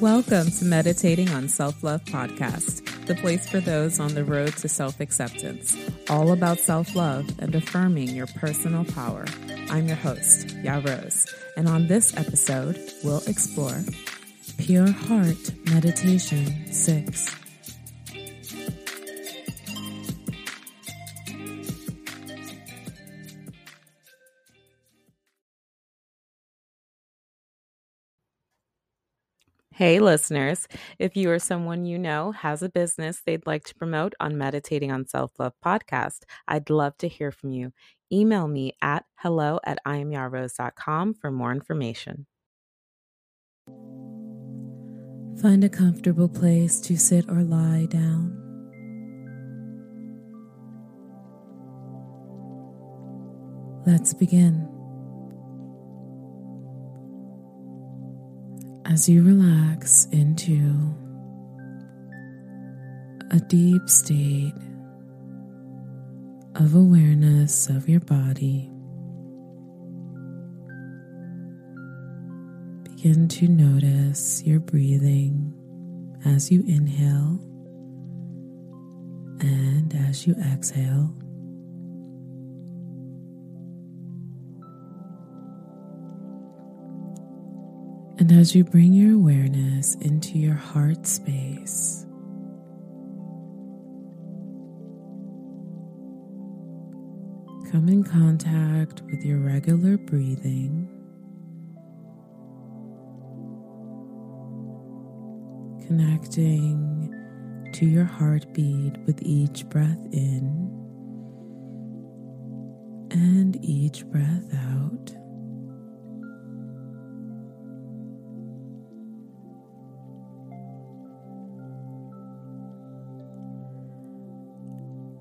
Welcome to Meditating on Self Love Podcast, the place for those on the road to self acceptance, all about self love and affirming your personal power. I'm your host, Ya Rose, and on this episode, we'll explore Pure Heart Meditation 6. Hey, listeners. If you or someone you know has a business they'd like to promote on Meditating on Self Love podcast, I'd love to hear from you. Email me at hello at iamyarose.com for more information. Find a comfortable place to sit or lie down. Let's begin. As you relax into a deep state of awareness of your body, begin to notice your breathing as you inhale and as you exhale. And as you bring your awareness into your heart space, come in contact with your regular breathing. Connecting to your heartbeat with each breath in and each breath out.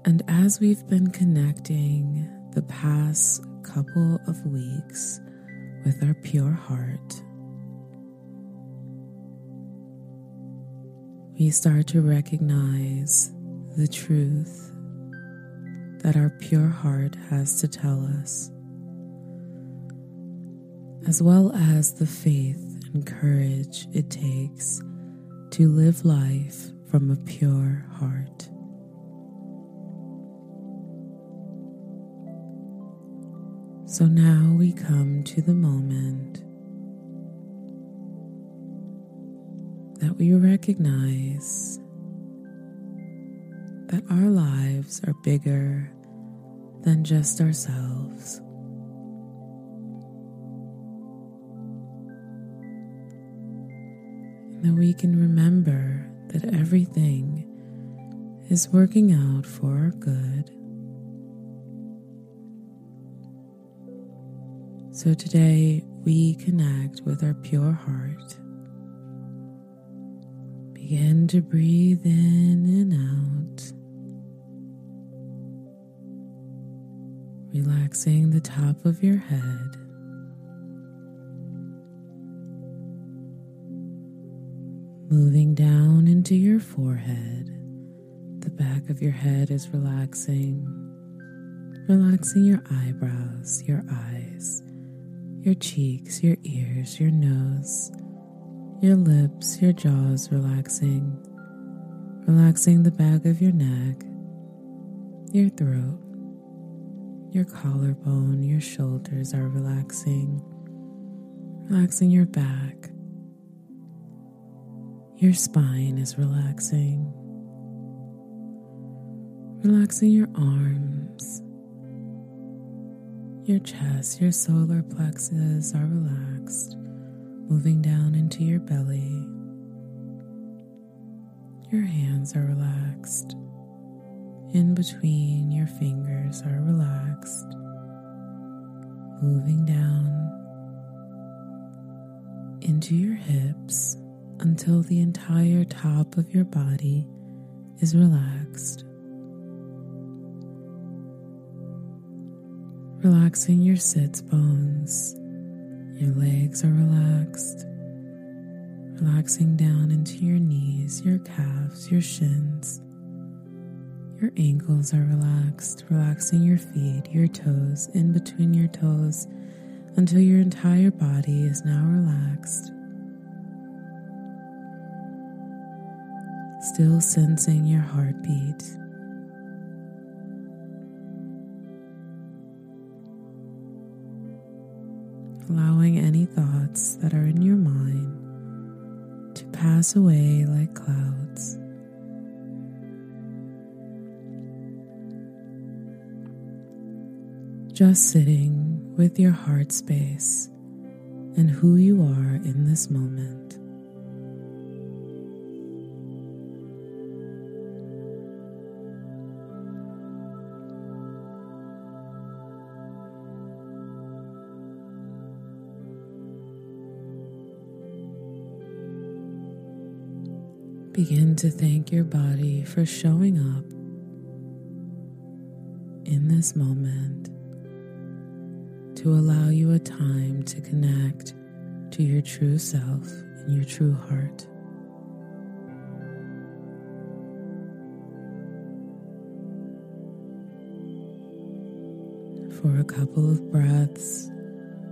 And as we've been connecting the past couple of weeks with our pure heart, we start to recognize the truth that our pure heart has to tell us, as well as the faith and courage it takes to live life from a pure heart. So now we come to the moment that we recognize that our lives are bigger than just ourselves. And that we can remember that everything is working out for our good So today we connect with our pure heart. Begin to breathe in and out, relaxing the top of your head. Moving down into your forehead, the back of your head is relaxing, relaxing your eyebrows, your eyes your cheeks, your ears, your nose, your lips, your jaws relaxing, relaxing the back of your neck, your throat, your collarbone, your shoulders are relaxing, relaxing your back. Your spine is relaxing, relaxing your arms your chest, your solar plexus are relaxed, moving down into your belly. Your hands are relaxed. In between your fingers are relaxed, moving down into your hips until the entire top of your body is relaxed. Relaxing your sits bones. Your legs are relaxed, relaxing down into your knees, your calves, your shins. Your ankles are relaxed, relaxing your feet, your toes, in between your toes, until your entire body is now relaxed. still sensing your heartbeat. Allowing any thoughts that are in your mind to pass away like clouds. Just sitting with your heart space and who you are in this moment. Begin to thank your body for showing up in this moment to allow you a time to connect to your true self and your true heart. For a couple of breaths,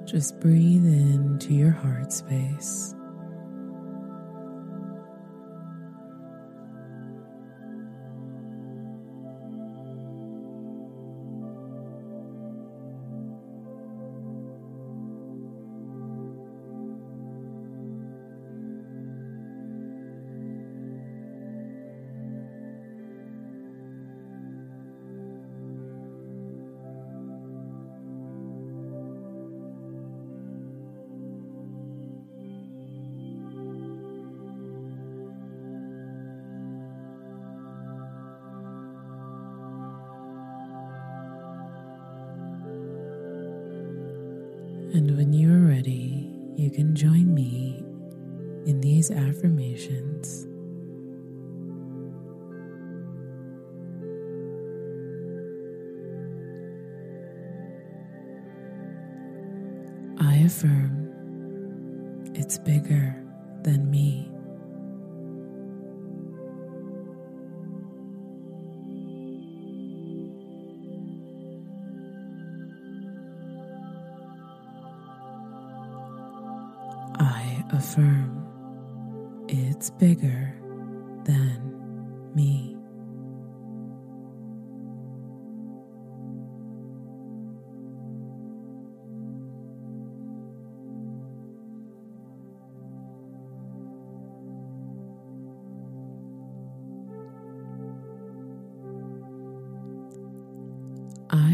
just breathe into your heart space. And when you are ready, you can join me in these affirmations. I affirm it's bigger than me.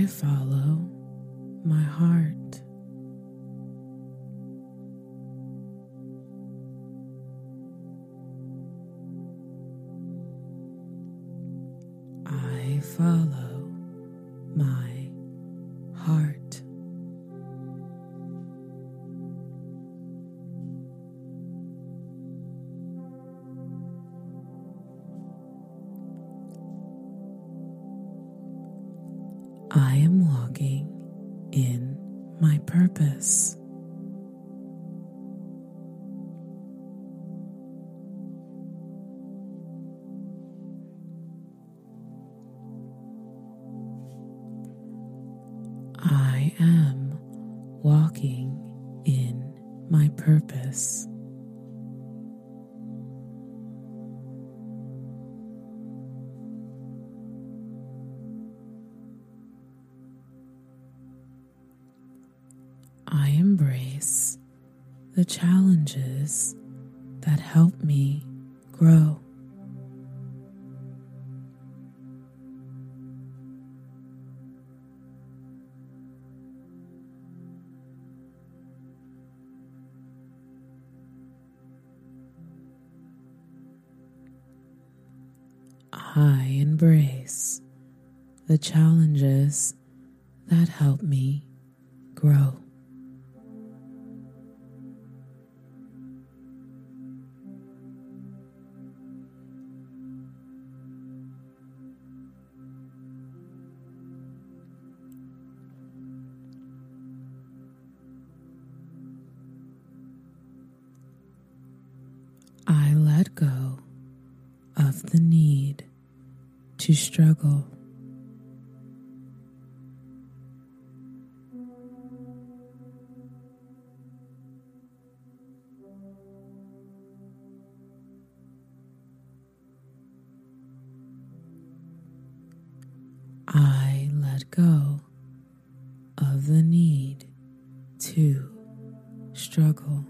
I follow my heart. I am walking in my purpose. I embrace the challenges that help me I embrace the challenges that help me grow. to struggle. I let go of the need to struggle.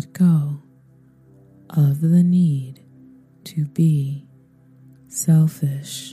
Let go of the need to be selfish.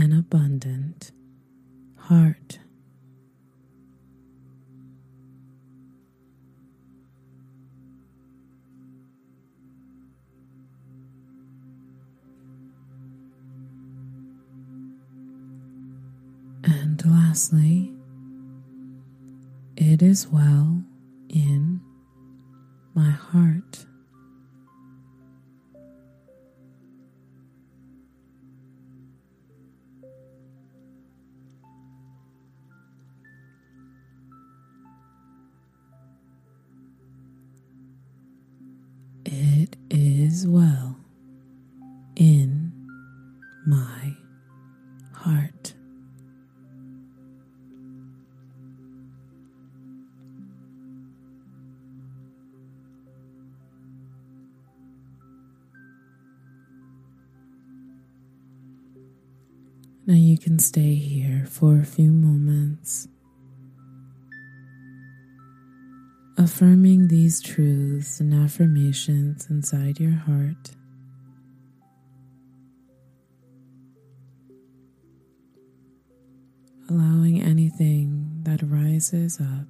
An abundant heart. And lastly, it is well can stay here for a few moments, affirming these truths and affirmations inside your heart. Allowing anything that rises up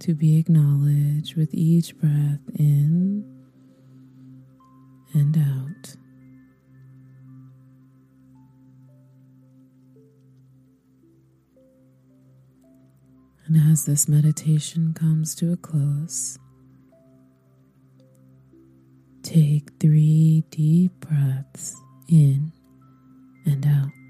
to be acknowledged with each breath in and out. And as this meditation comes to a close, take three deep breaths in and out.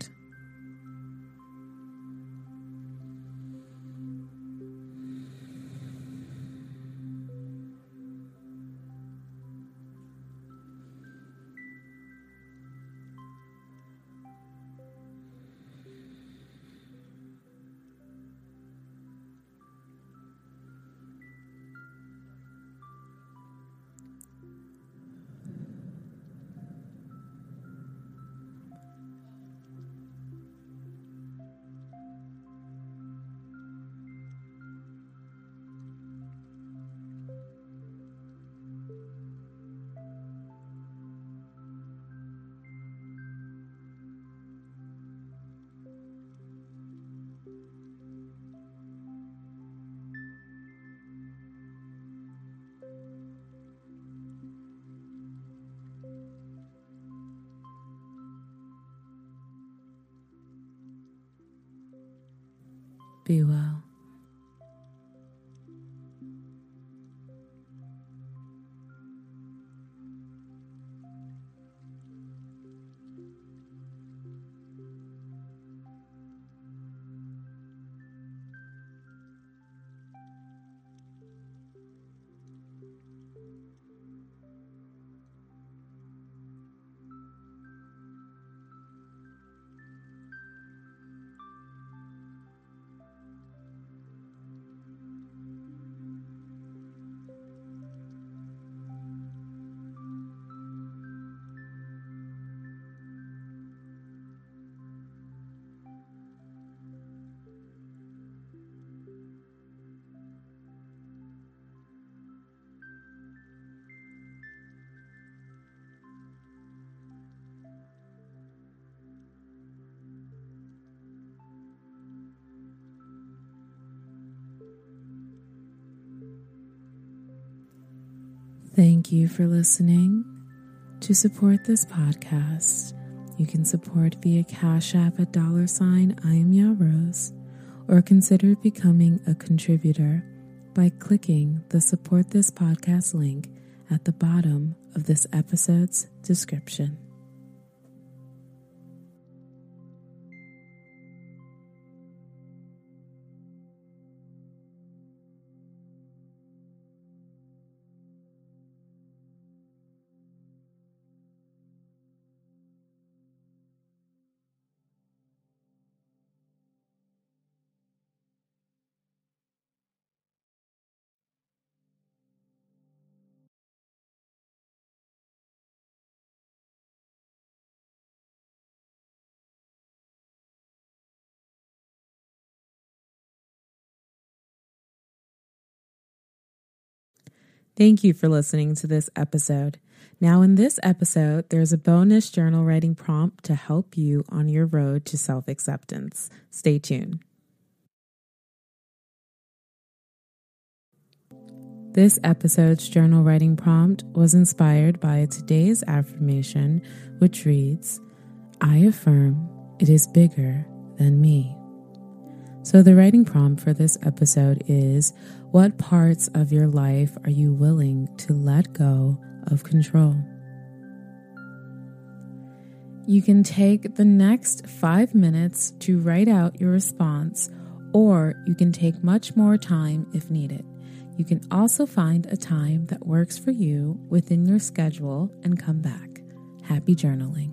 Be well. Thank you for listening. To support this podcast, you can support via Cash App at dollar sign I am Ya Rose, or consider becoming a contributor by clicking the support this podcast link at the bottom of this episode's description. Thank you for listening to this episode. Now, in this episode, there's a bonus journal writing prompt to help you on your road to self acceptance. Stay tuned. This episode's journal writing prompt was inspired by today's affirmation, which reads I affirm it is bigger than me. So, the writing prompt for this episode is What parts of your life are you willing to let go of control? You can take the next five minutes to write out your response, or you can take much more time if needed. You can also find a time that works for you within your schedule and come back. Happy journaling.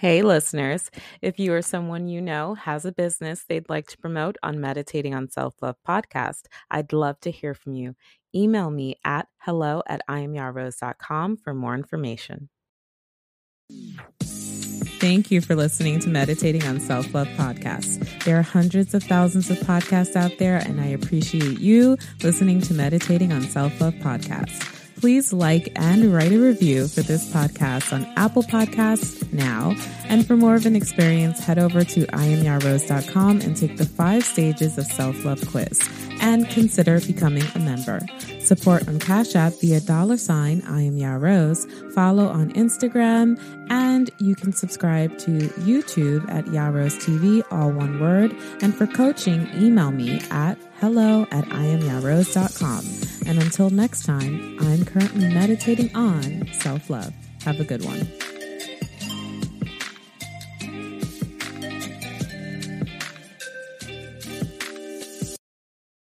Hey, listeners. If you or someone you know has a business they'd like to promote on Meditating on Self Love podcast, I'd love to hear from you. Email me at hello at iamyarose.com for more information. Thank you for listening to Meditating on Self Love podcast. There are hundreds of thousands of podcasts out there, and I appreciate you listening to Meditating on Self Love podcast please like and write a review for this podcast on Apple Podcasts now. And for more of an experience, head over to iamyarose.com and take the five stages of self-love quiz and consider becoming a member. Support on Cash App via dollar sign I am Ya Rose. Follow on Instagram and you can subscribe to YouTube at Ya Rose TV, all one word. And for coaching, email me at hello at iamyarose.com. And until next time, I'm currently meditating on self love. Have a good one.